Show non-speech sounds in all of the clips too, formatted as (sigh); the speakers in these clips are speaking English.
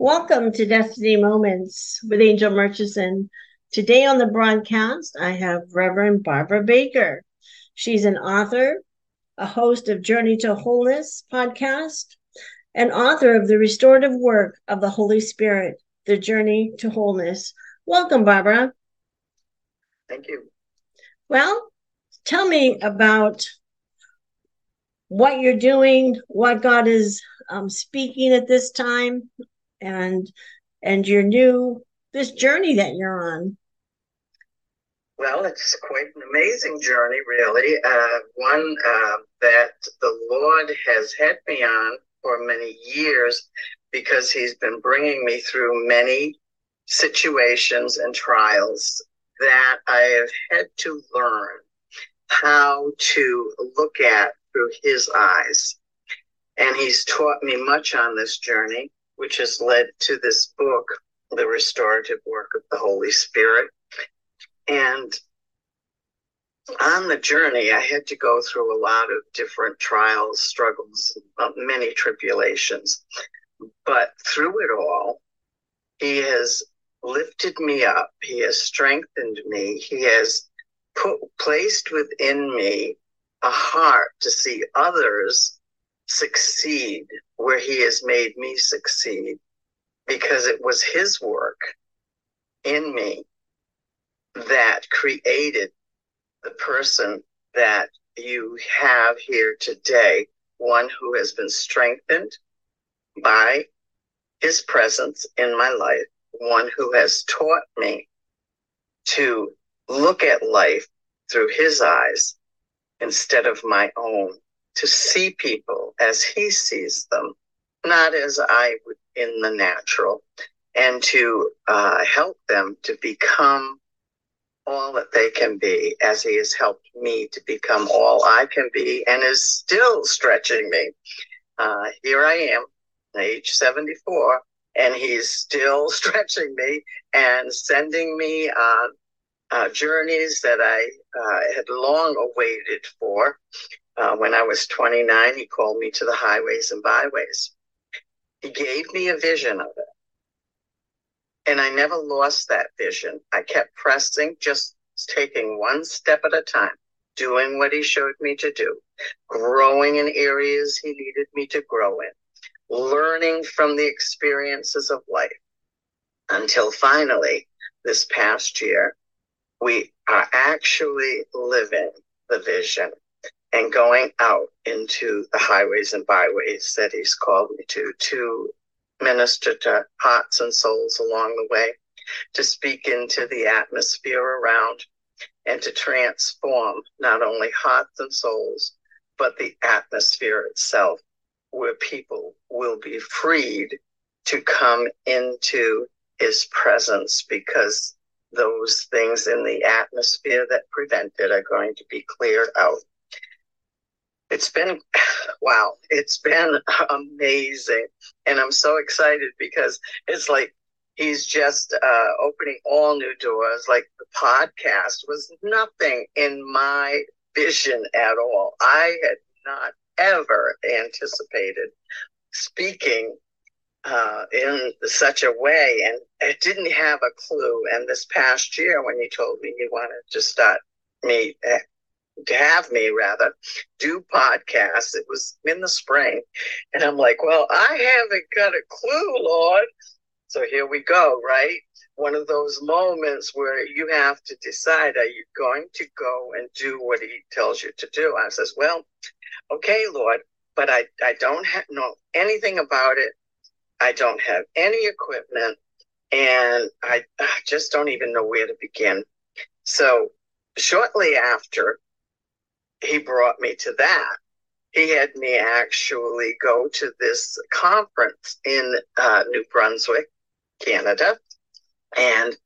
Welcome to Destiny Moments with Angel Murchison. Today on the broadcast, I have Reverend Barbara Baker. She's an author, a host of Journey to Wholeness podcast, and author of the restorative work of the Holy Spirit, The Journey to Wholeness. Welcome, Barbara. Thank you. Well, tell me about what you're doing, what God is um, speaking at this time, and and your new this journey that you're on. Well, it's quite an amazing journey, really. Uh, one uh, that the Lord has had me on for many years because He's been bringing me through many situations and trials that I have had to learn how to look at through His eyes. And He's taught me much on this journey which has led to this book, The Restorative Work of the Holy Spirit. And on the journey, I had to go through a lot of different trials, struggles, uh, many tribulations. But through it all, He has lifted me up. He has strengthened me. He has put, placed within me a heart to see others succeed where he has made me succeed because it was his work in me that created the person that you have here today, one who has been strengthened by his presence in my life, one who has taught me to look at life through his eyes instead of my own to see people as he sees them, not as I would in the natural, and to uh, help them to become all that they can be as he has helped me to become all I can be and is still stretching me. Uh, here I am, age 74, and he's still (laughs) stretching me and sending me on uh, journeys that I uh, had long awaited for. Uh, when I was 29, he called me to the highways and byways. He gave me a vision of it. And I never lost that vision. I kept pressing, just taking one step at a time, doing what he showed me to do, growing in areas he needed me to grow in, learning from the experiences of life until finally, this past year, we are actually living the vision and going out into the highways and byways that he's called me to, to minister to hearts and souls along the way, to speak into the atmosphere around, and to transform not only hearts and souls, but the atmosphere itself, where people will be freed to come into his presence because those things in the atmosphere that prevent it are going to be cleared out. It's been, (sighs) wow, it's been (laughs) amazing. And I'm so excited because it's like he's just uh, opening all new doors. Like the podcast was nothing in my vision at all. I had not ever anticipated speaking uh, in such a way, and I didn't have a clue. And this past year, when he told me he wanted to start me to have me rather do podcasts. It was in the spring. And I'm like, well, I haven't got a clue, Lord. So here we go, right? One of those moments where you have to decide are you going to go and do what he tells you to do? I says, well, okay, Lord, but I, I don't ha- know anything about it. I don't have any equipment and I, I just don't even know where to begin. So shortly after he brought me to that. He had me actually go to this conference in uh, New Brunswick, Canada. And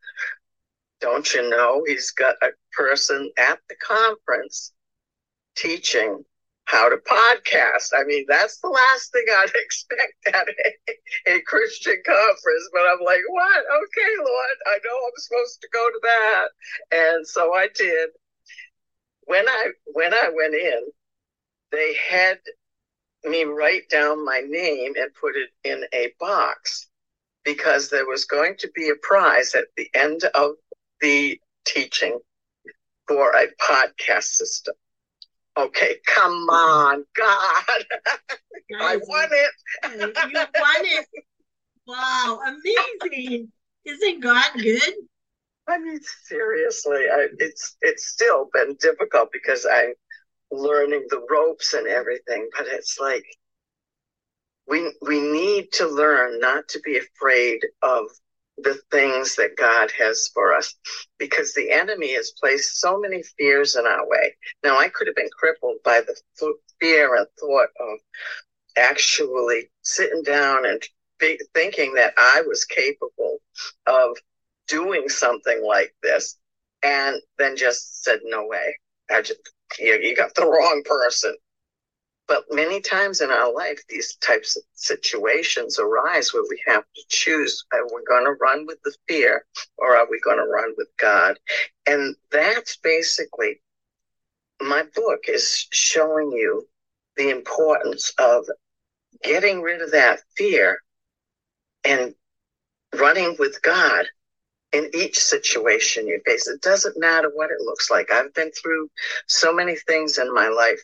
don't you know, he's got a person at the conference teaching how to podcast. I mean, that's the last thing I'd (laughs) expect at a, a, Christian conference. But I'm like, what? Okay, Lord, I know I'm supposed to go to that. And so I did when I when I went in, they had me write down my name and put it in a box. because there was going to be a prize at the end of the teaching for a podcast system. Okay, come on, (laughs) God. I won it. you won it. (laughs) Wow, amazing. Isn't God good? I mean, seriously, I, it's it's still been difficult because I'm learning the ropes and everything, but it's like we we need to learn not to be afraid of the things that God has for us because the enemy has placed so many fears in our way. Now, I could have been crippled by the fear and thought of actually sitting down and thinking that I was capable of doing something like this and then just said, no way. I just, you, you got the wrong person. But many times in our life, these types of situations arise where we have to choose are we going to run with the fear or are we going to run with God? And that's basically my book is showing you the importance of getting rid of that fear and running with God in each situation you face. It doesn't matter what it looks like. I've been through so many things in my life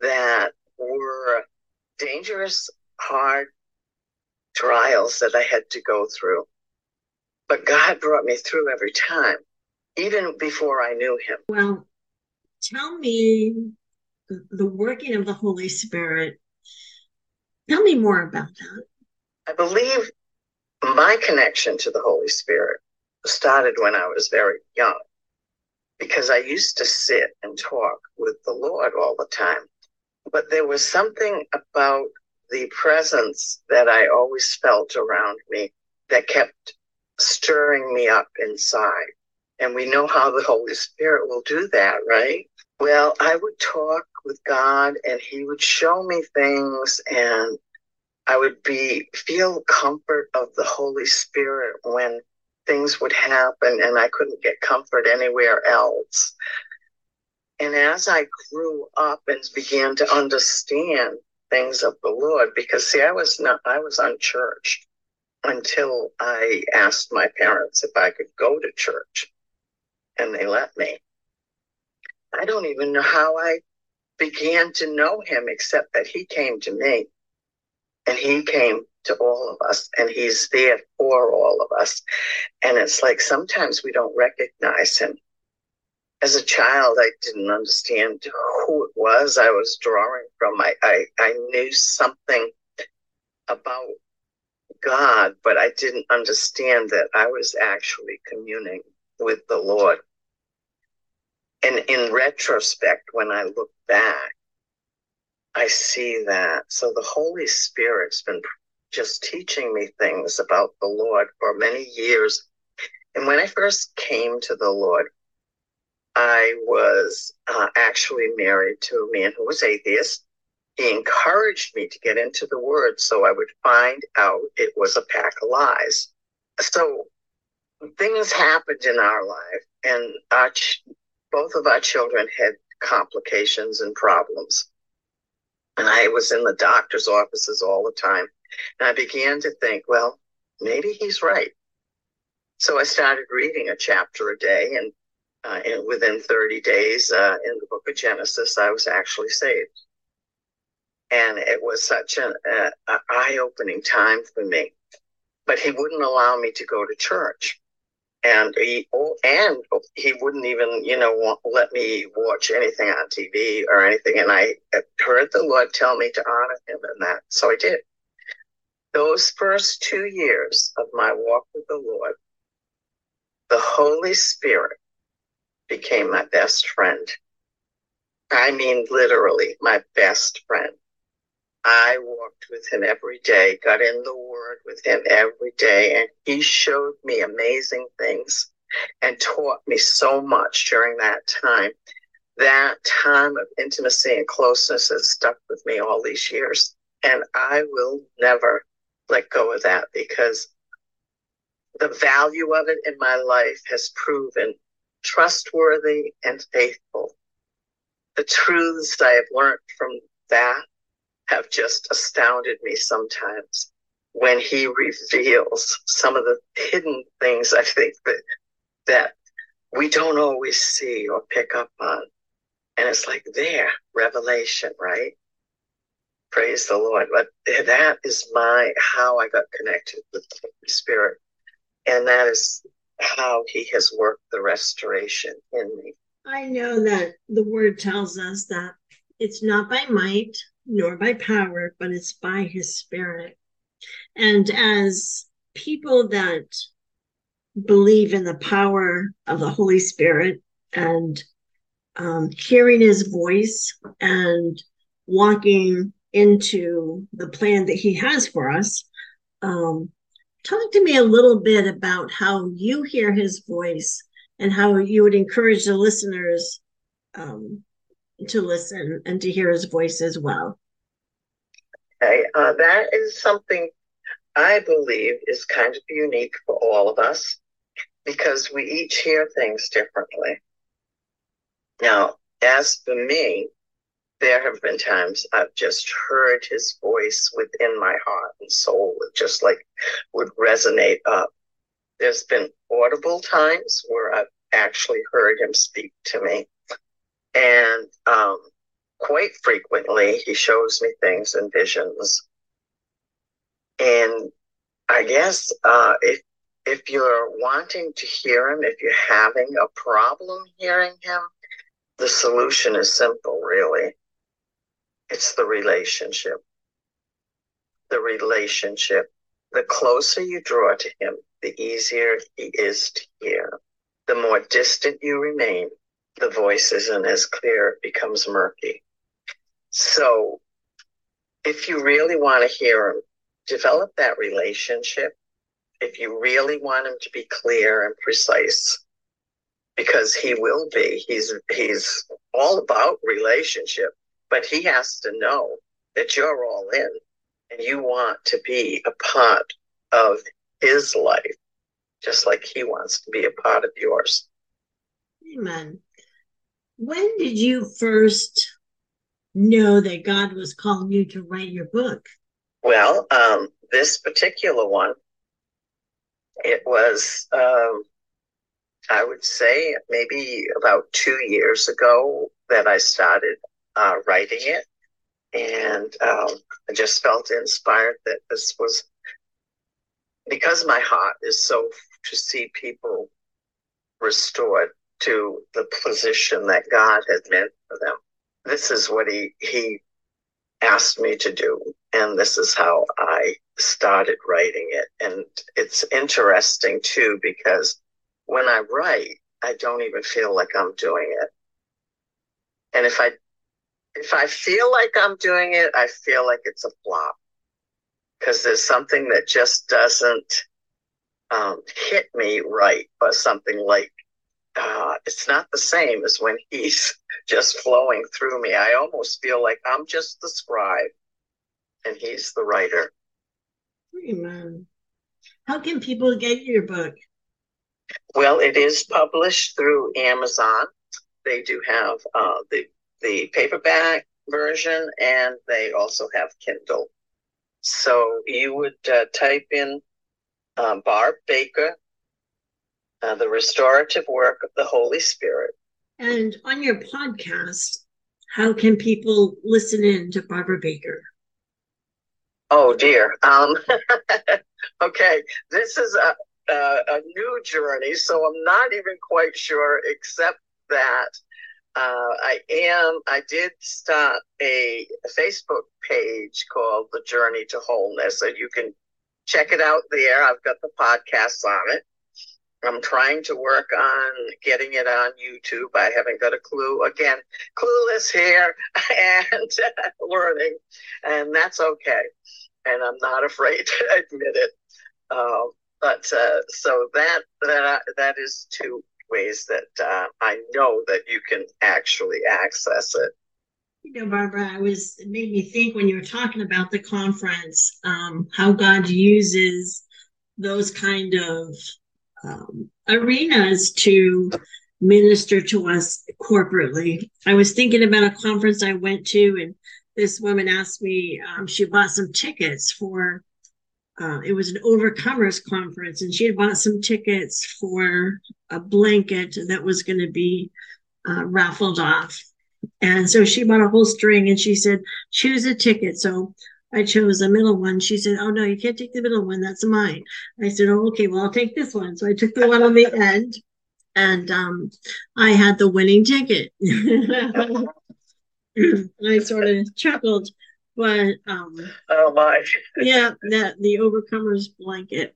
that were dangerous, hard trials that I had to go through. But God brought me through every time, even before I knew Him. Well, tell me the working of the Holy Spirit. Tell me more about that. I believe my connection to the Holy Spirit started when I was very young because I used to sit and talk with the Lord all the time but there was something about the presence that I always felt around me that kept stirring me up inside. And we know how the Holy Spirit will do that, right? Well, I would talk with God and he would show me things and I would be feel comfort of the Holy Spirit when things would happen and I couldn't get comfort anywhere else. And as I grew up and began to understand things of the Lord, because see, I was not, I was unchurched until I asked my parents if I could go to church, and they let me. I don't even know how I began to know him, except that he came to me and he came to all of us and he's there for all of us. And it's like sometimes we don't recognize him as a child, I didn't understand who it was I was drawing from. I, I, I knew something about God, but I didn't understand that I was actually communing with the Lord. And in retrospect, when I look back, I see that. So the Holy Spirit's been just teaching me things about the Lord for many years. And when I first came to the Lord, I was uh, actually married to a man who was atheist. He encouraged me to get into the word so I would find out it was a pack of lies. So things happened in our life, and our ch- both of our children had complications and problems. And I was in the doctor's offices all the time. And I began to think, well, maybe he's right. So I started reading a chapter a day and uh, and within 30 days uh, in the book of Genesis, I was actually saved. And it was such an uh, eye opening time for me. But he wouldn't allow me to go to church. And he, oh, and he wouldn't even, you know, let me watch anything on TV or anything. And I heard the Lord tell me to honor him in that. So I did. Those first two years of my walk with the Lord, the Holy Spirit became my best friend. I mean, literally, my best friend. I walked with him every day, got in the word with him every day, and he showed me amazing things and taught me so much during that time. That time of intimacy and closeness has stuck with me all these years. And I will never let go of that because the value of it in my life has proven trustworthy and faithful. The truths I have learned from that have just astounded me sometimes. when he reveals some of the hidden things I think that that we don't always see or pick up on. And it's like there, revelation, right? Praise the Lord. But that is my how I got connected with the Holy Spirit. And that is how he has worked the restoration in me. I know that the word tells us that it's not by might nor by power, but it's by his spirit. And as people that believe in the power of the Holy Spirit and um, hearing his voice and walking into the plan that he has for us, um, talk to me a little bit about how you hear his voice and how you would encourage the listeners um, to listen and to hear his voice as well. Okay, uh, that is something I believe is kind of unique for all of us because we each hear things differently. Now, as for me, there have been times I've just heard his voice within my heart and soul, It just like would resonate up. There's been audible times where I've actually heard him speak to me. And um, quite frequently, he shows me things and visions. And I guess uh, if if you're wanting to hear him, if you're having a problem hearing him, the solution is simple, really. It's the relationship. The relationship. The closer you draw to him, the easier he is to hear. The more distant you remain, the voice isn't as clear, it becomes murky. So if you really want to hear him, develop that relationship. If you really want him to be clear and precise, because he will be, he's he's all about relationship, but he has to know that you're all in and you want to be a part of his life, just like he wants to be a part of yours. Amen. When did you first know that God was calling you to write your book? Well, um, this particular one, it was, um, I would say, maybe about two years ago that I started uh, writing it. And um, I just felt inspired that this was because my heart is so to see people restored to the position that God had meant for them. This is what he he asked me to do and this is how i started writing it. And it's interesting too because when i write i don't even feel like i'm doing it. And if i if i feel like i'm doing it i feel like it's a flop because there's something that just doesn't um, hit me right or something like uh, it's not the same as when he's (laughs) just flowing through me. I almost feel like I'm just the scribe and he's the writer. Amen. How can people get your book? Well, it is published through Amazon. They do have uh, the the paperback version, and they also have Kindle. So you would uh, type in uh, Barb Baker uh, the restorative work of the Holy Spirit. And on your podcast, how can people listen in to Barbara Baker? Oh dear. Um, (laughs) okay, this is a, a, a new journey, so I'm not even quite sure, except that uh, I am. I did start a, Facebook page called The Journey to Wholeness, so you can check it out there. I've got the podcasts on it. I'm trying to work on getting it on YouTube. I haven't got a clue. Again, clueless here (laughs) and (laughs) learning, and that's okay. And I'm not (laughs) afraid to admit it. Uh, but uh, so that that that is two ways that uh, I know that you can actually access it. You know, Barbara, I was it made me think when you were talking about the conference, um, how God uses those kind of um, arenas to minister to us corporately. I was thinking about a conference I went to, and this woman asked me, um, she bought some tickets for uh, it was an overcomers conference and she had bought some tickets for a blanket that was going to be uh, raffled off and so she bought a whole string and she said choose a ticket so i chose the middle one. She said oh no you can't take the middle one. That's mine. I said oh okay well i'll take this one. So i took the one on the (laughs) end and um, i had the winning ticket. (laughs) I sort of chuckled but um oh my. yeah that the overcomers blanket.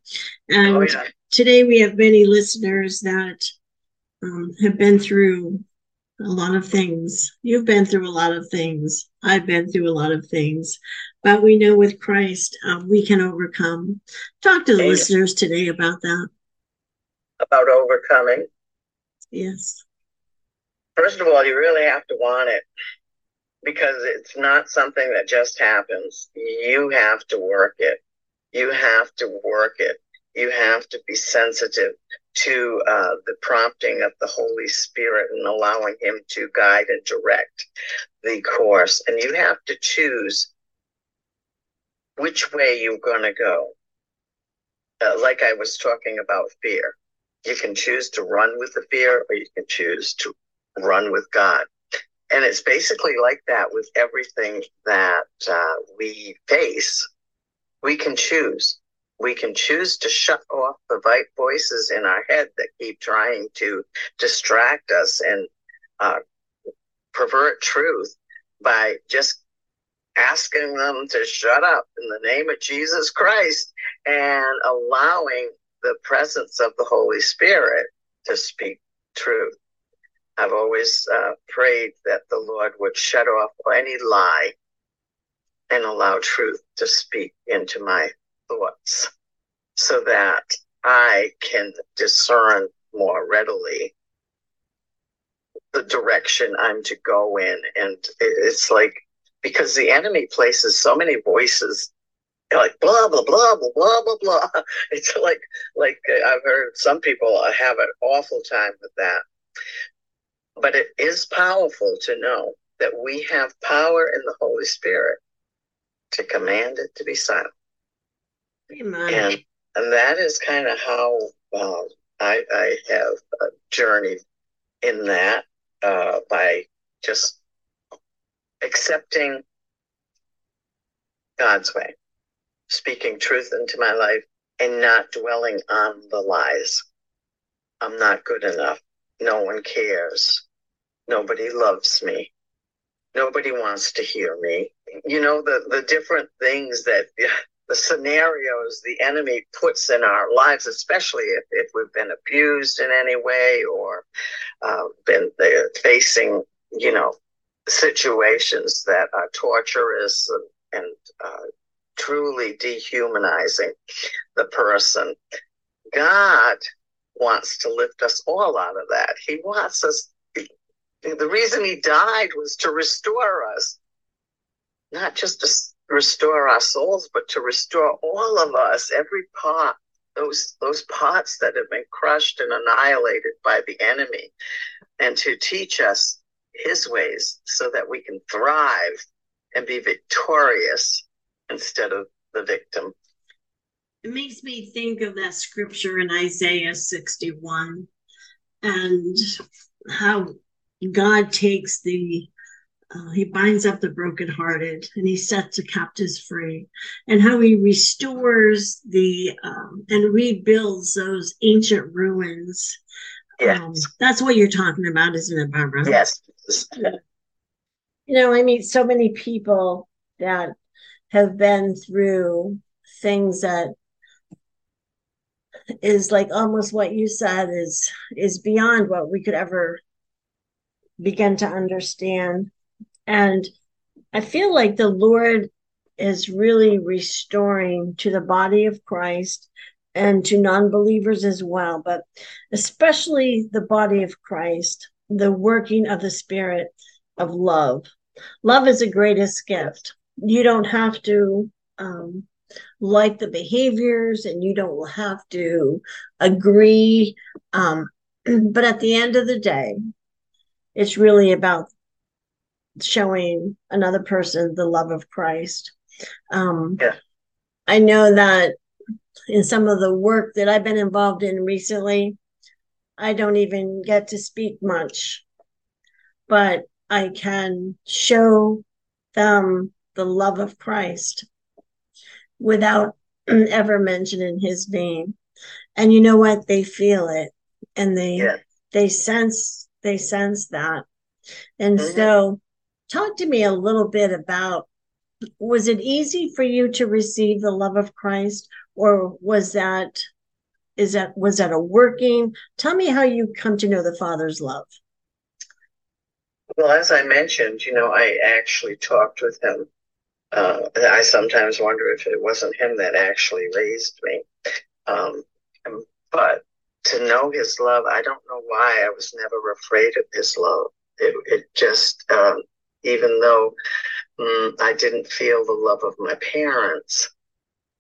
And oh, yeah. today we have many listeners that um, have been through a lot of things you've been through a lot of things i've been through a lot of things but we know with christ um, we can overcome talk to the Amen. listeners today about that about overcoming yes first of all you really have to want it because it's not something that just happens. You have to work it. You have to work it. You have to be sensitive to uh, the prompting of the Holy Spirit and allowing Him to guide and direct the course. And you have to choose which way you're going to go. Uh, like I was talking about fear, you can choose to run with the fear or you can choose to run with God. And it's basically like that with everything that uh, we face. We can choose. We can choose to shut off the voices in our head that keep trying to distract us and uh, pervert truth by just asking them to shut up in the name of Jesus Christ and allowing the presence of the Holy Spirit to speak truth. I've always uh, prayed that the Lord would shut off any lie and allow truth to speak into my thoughts so that I can discern more readily the direction I'm to go in. And it's like, because the enemy places so many voices like blah blah blah blah blah blah blah. (laughs) It's like like I've heard some people have an awful time with that. But it is powerful to know that we have power in the Holy Spirit to command it to be silent. And, and that is kind of how uh, I, I have uh, journeyed in that uh, by just accepting God's way, speaking truth into my life, and not dwelling on the lies. I'm not good enough. No one cares. Nobody loves me. Nobody wants to hear me. You know, the, the different things that (laughs) the scenarios the enemy puts in our lives, especially if, if we've been abused in any way or uh, been facing, you know, situations that are torturous and, and uh, truly dehumanizing the person. God wants to lift us all out of that. He wants us the reason he died was to restore us, not just to restore our souls, but to restore all of us, every part, those those parts that have been crushed and annihilated by the enemy, and to teach us his ways so that we can thrive and be victorious instead of the victim. It makes me think of that scripture in Isaiah 61 and how God takes the uh, he binds up the brokenhearted and he sets the captives free and how he restores the um, and rebuilds those ancient ruins yes. Um, that's what you're talking about isn't it barbara yes you know i meet so many people that have been through things that is like almost what you said is is beyond what we could ever begin to understand. And I feel like the Lord is really restoring to the body of Christ and to non believers as well, but especially the body of Christ, the working of the Spirit of love. Love is the greatest gift. You don't have to um, like the behaviors and you don't have to agree. Um, (clears throat) but at the end of the day, it's really about showing another person the love of Christ. Um, yeah. I know that in some of the work that I've been involved in recently, I don't even get to speak much, but I can show them the love of Christ without (clears throat) ever mentioning his name. And you know what? They feel it and they yeah. they sense they sense that. And mm-hmm. so talk to me a little bit about was it easy for you to receive the love of Christ? Or was that is that was that a working? Tell me how you come to know the father's love. Well as i mentioned you know i actually talked with him. Uh, i sometimes wonder if it wasn't him that actually raised me. Um, but to know his love i don't know why i was never afraid of his love. It, it just um, even though mm, i didn't feel the love of my parents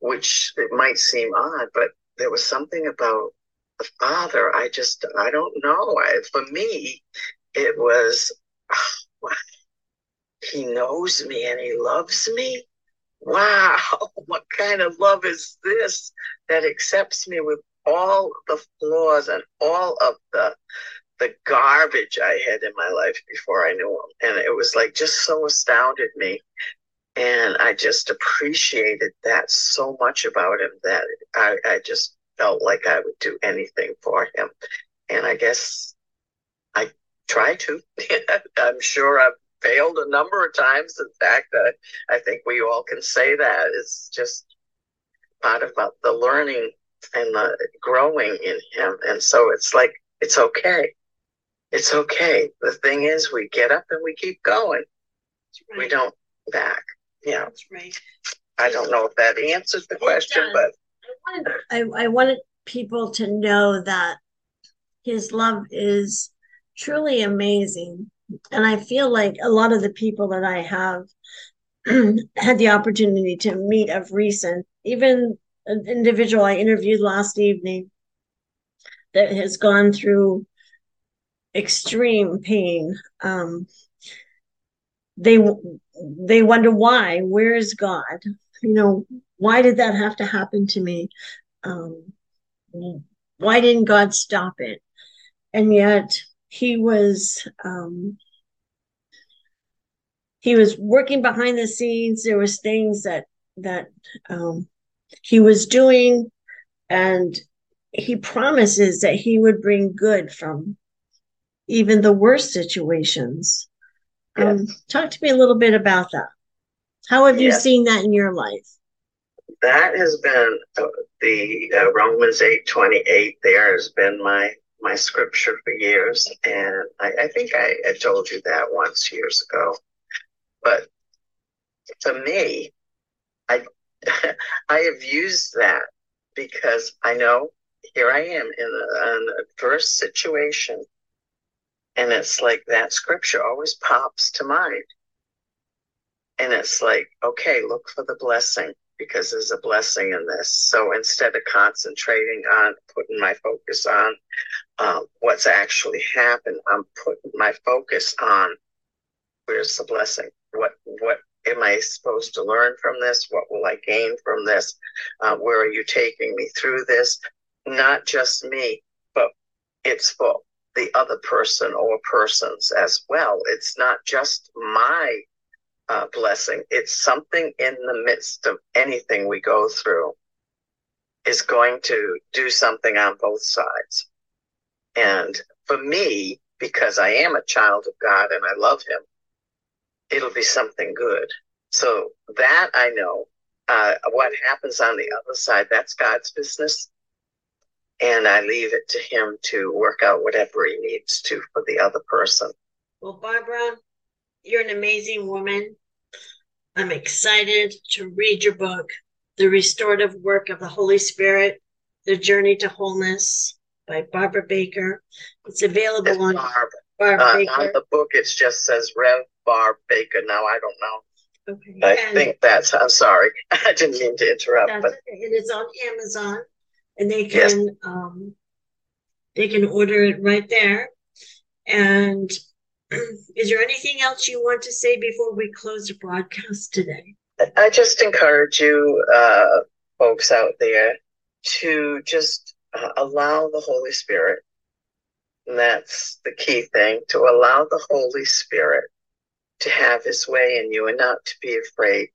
which it might seem odd, but there was something about the father. I just, I don't know. I, for me, it was, oh, (sighs) he knows me and he loves me. Wow, (laughs) what kind of love is this that accepts me with all the flaws and all of the the garbage I had in my life before I knew him. And it was like just so astounded me and I just appreciated that so much about him that I, I just felt like I would do anything for him. And I guess I try to. (laughs) I'm sure I've failed a number of times. In fact, I, I think we all can say that. It's just part of uh, the learning and the growing in him. And so it's like, it's okay. It's okay. The thing is, we get up and we keep going. Right. We don't back. Yeah. That's right. I don't know if that answers the question, but I wanted, I, I wanted people to know that his love is truly amazing. And I feel like a lot of the people that I have (clears throat) had the opportunity to meet of recent, even an individual I interviewed last evening that has gone through extreme pain. Um, they they wonder why where is god? You know why did that have to happen to me? Um, why didn't god stop it? And yet he was um, he was working behind the scenes. There was things that that um, he was doing and he promises that he would bring good from even the worst situations um, talk to me a little bit about that. How have you seen that in your life? That has been uh, the uh, Romans eight twenty eight. There has been my my scripture for years, and I, I think I, I told you that once years ago. But to me, I (laughs) I have used that because I know here I am in an adverse situation and it's like that scripture always pops to mind. And it's like, okay, look for the blessing because there's a blessing in this. So instead of concentrating on putting my focus on uh, what's actually happened, I'm putting my focus on where's the blessing? What what am I supposed to learn from this? What will I gain from this? Uh, where are you taking me through this? Not just me, but it's for the other person or persons as well. It's not just my uh, blessing, it's something in the midst of anything we go through is going to do something on both sides. And for me, because I am a child of God and I love Him, it'll be something good. So that I know. Uh, what happens on the other side, that's God's business and I leave it to him to work out whatever he needs to for the other person. Well, Barbara, you're an amazing woman. I'm excited to read your book, The Restorative Work of the Holy Spirit, The Journey to Wholeness by Barbara Baker. It's available it's on Barb. Barb uh, Baker. On the book, it just says Rev Barb Baker. Now, I don't know. Okay. I and think that's, I'm sorry. (laughs) I didn't mean to interrupt. But. It is on Amazon and they can yes. um, they can order it right there. And (clears throat) is there anything else you want to say before we close the broadcast today? I just encourage you, uh, folks out there, to just uh, allow the Holy Spirit. And that's the key thing to allow the Holy Spirit to have his way in you and not to be afraid.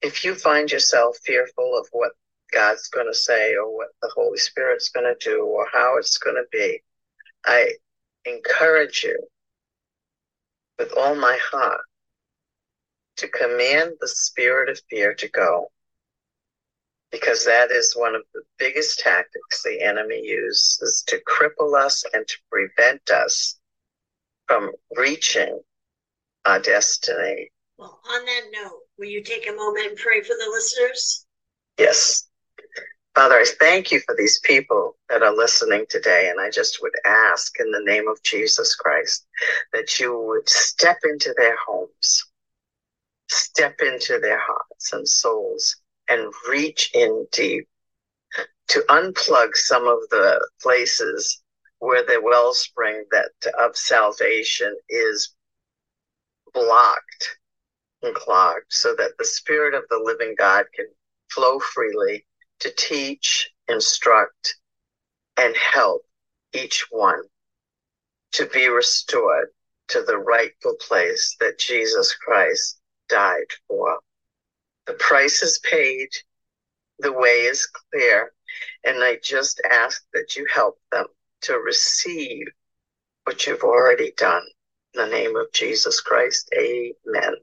If you find yourself fearful of what God's going to say or what the Holy Spirit's going to do or how it's going to be, I encourage you with all my heart to command the spirit of fear to go. Because that is one of the biggest tactics the enemy uses to cripple us and to prevent us from reaching our destiny. Well, on that note, will you take a moment and pray for the listeners? Yes. Father, I thank you for these people that are listening today. And I just would ask in the name of Jesus Christ that you would step into their homes, step into their hearts and souls, and reach in deep to unplug some of the places where the wellspring that of salvation is blocked and clogged so that the spirit of the living God can flow freely to teach, instruct, and help each one to be restored to the rightful place that Jesus Christ died for. The price is paid, the way is clear, and I just ask that you help them to receive what you've already done. In the name of Jesus Christ, amen.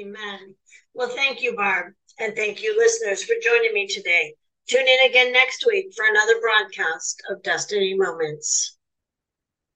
Amen. Well, thank you, Barb. And thank you, listeners, for joining me today. Tune in again next week for another broadcast of Destiny Moments.